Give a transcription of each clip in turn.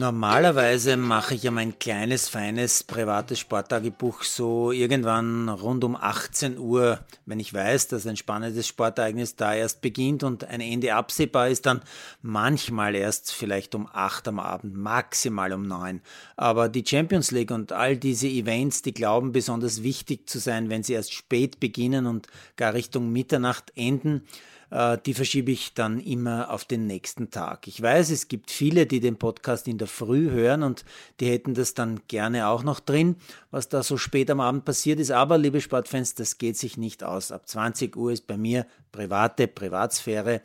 Normalerweise mache ich ja mein kleines, feines privates Sporttagebuch so irgendwann rund um 18 Uhr. Wenn ich weiß, dass ein spannendes Sportereignis da erst beginnt und ein Ende absehbar ist, dann manchmal erst vielleicht um 8 am Abend, maximal um 9. Aber die Champions League und all diese Events, die glauben besonders wichtig zu sein, wenn sie erst spät beginnen und gar Richtung Mitternacht enden, die verschiebe ich dann immer auf den nächsten Tag. Ich weiß, es gibt viele, die den Podcast in der Früh hören und die hätten das dann gerne auch noch drin, was da so spät am Abend passiert ist. Aber, liebe Sportfans, das geht sich nicht aus. Ab 20 Uhr ist bei mir private Privatsphäre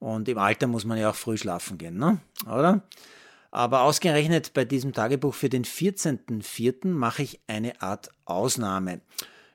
und im Alter muss man ja auch früh schlafen gehen, ne? oder? Aber ausgerechnet bei diesem Tagebuch für den 14.04. mache ich eine Art Ausnahme.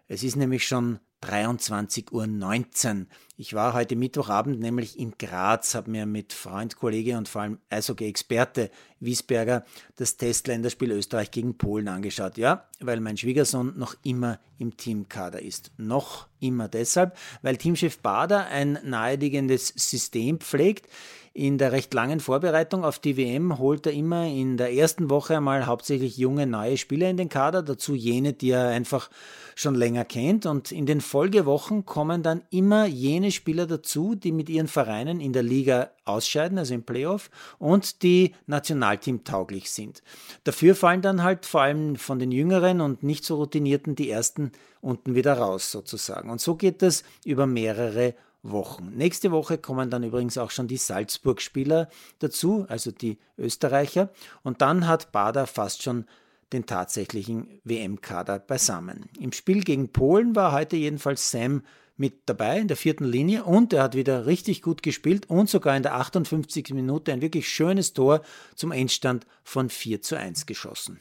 Es ist nämlich schon 23.19 Uhr. Ich war heute Mittwochabend nämlich in Graz, habe mir mit Freund, Kollege und vor allem Eishockey-Experte Wiesberger das Testländerspiel Österreich gegen Polen angeschaut. Ja, weil mein Schwiegersohn noch immer im Teamkader ist. Noch immer deshalb, weil Teamchef Bader ein naheliegendes System pflegt. In der recht langen Vorbereitung auf die WM holt er immer in der ersten Woche einmal hauptsächlich junge, neue Spieler in den Kader, dazu jene, die er einfach schon länger kennt. Und in den Folgewochen kommen dann immer jene Spieler dazu, die mit ihren Vereinen in der Liga ausscheiden, also im Playoff, und die Nationalteam tauglich sind. Dafür fallen dann halt vor allem von den Jüngeren und nicht so routinierten die ersten unten wieder raus sozusagen. Und so geht das über mehrere Wochen. Nächste Woche kommen dann übrigens auch schon die Salzburg-Spieler dazu, also die Österreicher. Und dann hat Bader fast schon den tatsächlichen WM-Kader beisammen. Im Spiel gegen Polen war heute jedenfalls Sam mit dabei in der vierten Linie und er hat wieder richtig gut gespielt und sogar in der 58. Minute ein wirklich schönes Tor zum Endstand von 4 zu 1 geschossen.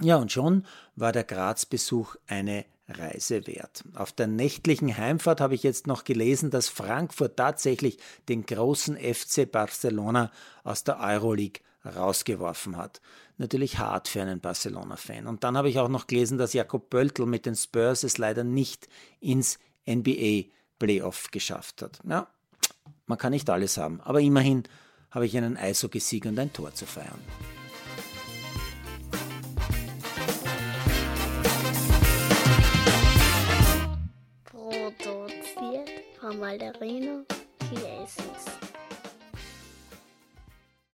Ja, und schon war der Graz-Besuch eine Reise wert. Auf der nächtlichen Heimfahrt habe ich jetzt noch gelesen, dass Frankfurt tatsächlich den großen FC Barcelona aus der Euroleague rausgeworfen hat. Natürlich hart für einen Barcelona-Fan. Und dann habe ich auch noch gelesen, dass Jakob Pöltl mit den Spurs es leider nicht ins NBA-Playoff geschafft hat. Ja, man kann nicht alles haben, aber immerhin habe ich einen Eishockey-Sieg und ein Tor zu feiern. von Valderino Chiesa.